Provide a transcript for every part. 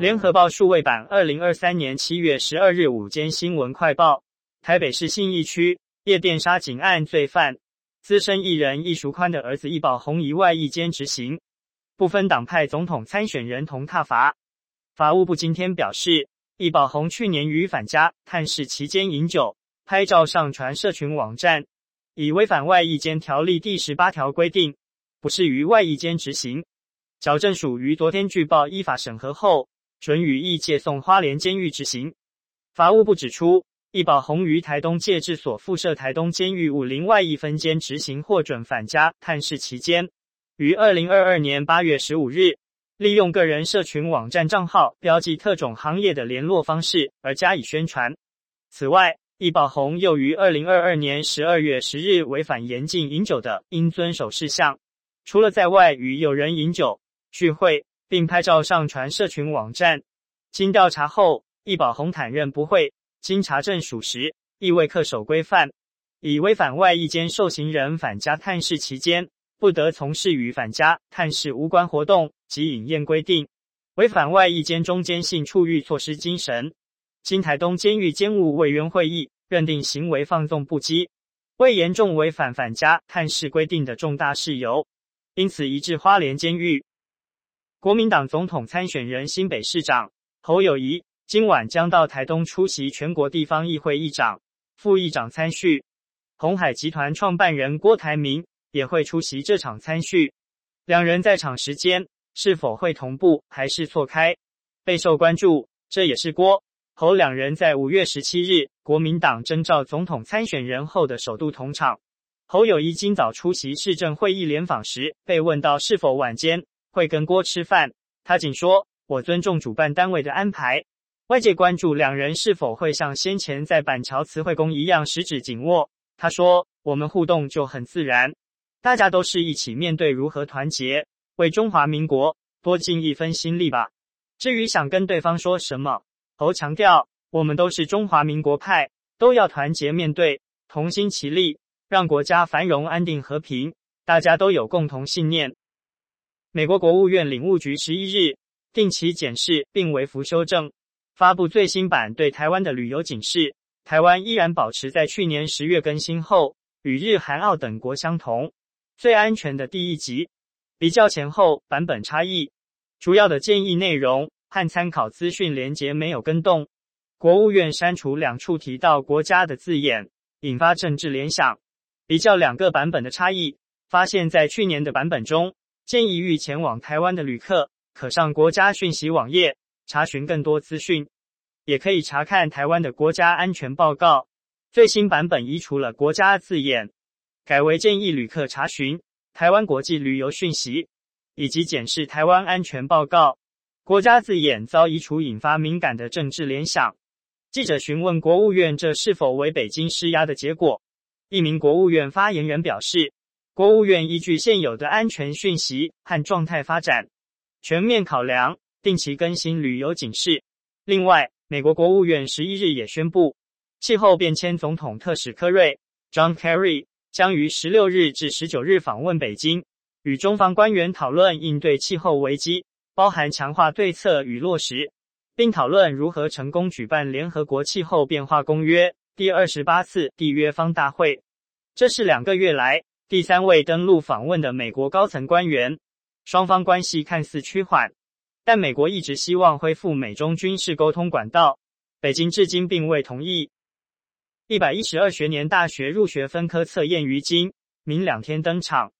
联合报数位版，二零二三年七月十二日午间新闻快报：台北市信义区夜店杀警案罪犯，资深艺人易淑宽的儿子易宝鸿于外役监执行，不分党派总统参选人同挞伐。法务部今天表示，易宝鸿去年于返家探视期间饮酒，拍照上传社群网站，已违反外役监条例第十八条规定，不适于外役监执行。矫正署于昨天据报依法审核后，准予易借送花莲监狱执行。法务部指出，易宝鸿于台东戒治所附设台东监狱武林外役分监执行获准返家探视期间，于二零二二年八月十五日，利用个人社群网站账号标记特种行业的联络方式而加以宣传。此外，易宝鸿又于二零二二年十二月十日违反严禁饮酒的应遵守事项，除了在外与友人饮酒。聚会并拍照上传社群网站，经调查后，易宝红坦认不会。经查证属实，亦未恪守规范，已违反外役监受刑人返家探视期间不得从事与返家探视无关活动及饮宴规定，违反外役监中监性处遇措施精神。经台东监狱监务委员会议认定行为放纵不羁，未严重违反返家探视规定的重大事由，因此移至花莲监狱。国民党总统参选人新北市长侯友谊今晚将到台东出席全国地方议会议长、副议长参叙，鸿海集团创办人郭台铭也会出席这场参叙。两人在场时间是否会同步还是错开，备受关注。这也是郭侯两人在五月十七日国民党征召总统参选人后的首度同场。侯友谊今早出席市政会议联访时，被问到是否晚间。会跟郭吃饭，他仅说：“我尊重主办单位的安排。”外界关注两人是否会像先前在板桥慈惠宫一样十指紧握。他说：“我们互动就很自然，大家都是一起面对如何团结，为中华民国多尽一分心力吧。至于想跟对方说什么，侯强调：“我们都是中华民国派，都要团结面对，同心齐力，让国家繁荣安定和平。大家都有共同信念。”美国国务院领务局十一日定期检视并微幅修正，发布最新版对台湾的旅游警示。台湾依然保持在去年十月更新后与日韩澳等国相同最安全的第一级。比较前后版本差异，主要的建议内容和参考资讯连结没有更动。国务院删除两处提到国家的字眼，引发政治联想。比较两个版本的差异，发现在去年的版本中。建议欲前往台湾的旅客，可上国家讯息网页查询更多资讯，也可以查看台湾的国家安全报告。最新版本移除了国家字眼，改为建议旅客查询台湾国际旅游讯息以及检视台湾安全报告。国家字眼遭移除，引发敏感的政治联想。记者询问国务院，这是否为北京施压的结果？一名国务院发言人表示。国务院依据现有的安全讯息和状态发展，全面考量，定期更新旅游警示。另外，美国国务院十一日也宣布，气候变迁总统特使科瑞 （John Kerry） 将于十六日至十九日访问北京，与中方官员讨论应对气候危机，包含强化对策与落实，并讨论如何成功举办联合国气候变化公约第二十八次缔约方大会。这是两个月来。第三位登陆访问的美国高层官员，双方关系看似趋缓，但美国一直希望恢复美中军事沟通管道，北京至今并未同意。一百一十二学年大学入学分科测验于今明两天登场。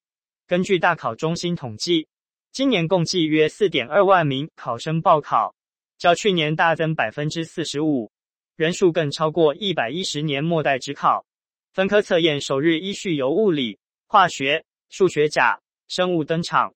根据大考中心统计，今年共计约四点二万名考生报考，较去年大增百分之四十五，人数更超过一百一十年末代指考。分科测验首日依序由物理。化学、数学甲、生物登场，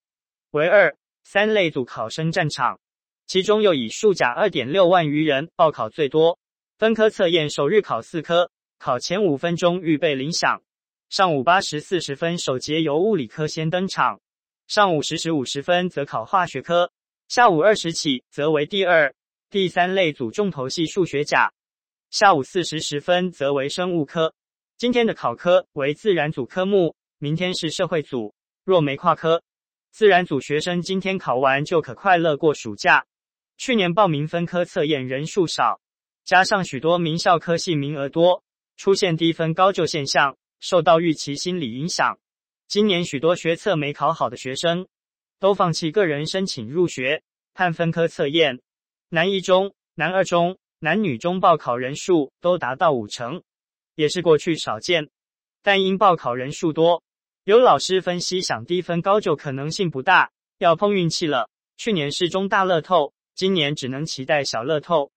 为二三类组考生战场，其中又以数甲二点六万余人报考最多。分科测验首日考四科，考前五分钟预备铃响。上午八时四十分首节由物理科先登场，上午十时五十分则考化学科，下午二时起则为第二、第三类组重头戏数学甲，下午四时十分则为生物科。今天的考科为自然组科目。明天是社会组，若没跨科，自然组学生今天考完就可快乐过暑假。去年报名分科测验人数少，加上许多名校科系名额多，出现低分高就现象，受到预期心理影响。今年许多学测没考好的学生，都放弃个人申请入学，盼分科测验。南一中、南二中、男女中报考人数都达到五成，也是过去少见。但因报考人数多，有老师分析，想低分高就可能性不大，要碰运气了。去年是中大乐透。今年只能期待小乐透。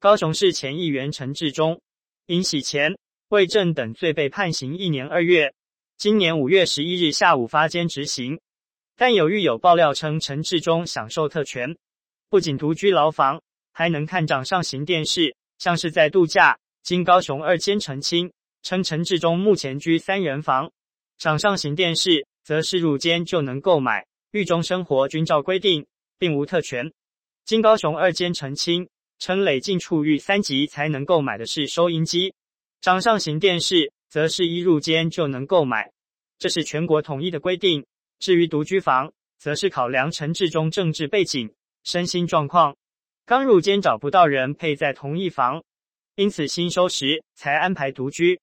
高雄市前议员陈志忠因洗钱、伪证等罪被判刑一年二月，今年五月十一日下午发监执行。但有狱友爆料称，陈志忠享受特权，不仅独居牢房，还能看掌上型电视，像是在度假。经高雄二监澄清，称陈志忠目前居三人房，掌上型电视则是入监就能购买，狱中生活均照规定，并无特权。经高雄二监澄清，称累进处狱三级才能购买的是收音机，掌上型电视则是一入监就能购买，这是全国统一的规定。至于独居房，则是考量陈志忠政治背景、身心状况，刚入监找不到人配在同一房，因此新收时才安排独居。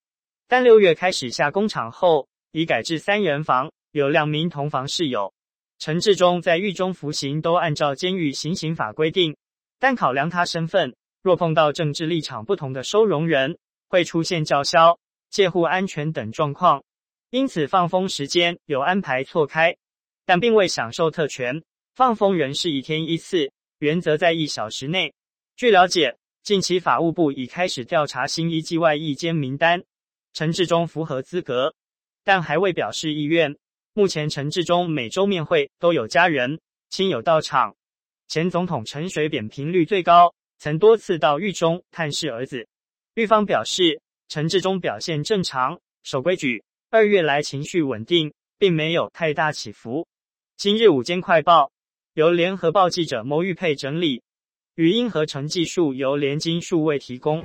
但六月开始下工厂后，已改至三人房，有两名同房室友。陈志忠在狱中服刑都按照监狱行刑法规定，但考量他身份，若碰到政治立场不同的收容人，会出现叫嚣、介护安全等状况，因此放风时间有安排错开，但并未享受特权。放风仍是一天一次，原则在一小时内。据了解，近期法务部已开始调查新一季外役监名单，陈志忠符合资格，但还未表示意愿。目前陈志忠每周面会都有家人亲友到场，前总统陈水扁频率最高，曾多次到狱中探视儿子。狱方表示，陈志忠表现正常，守规矩，二月来情绪稳定，并没有太大起伏。今日午间快报由联合报记者牟玉佩整理，语音合成技术由联经数位提供。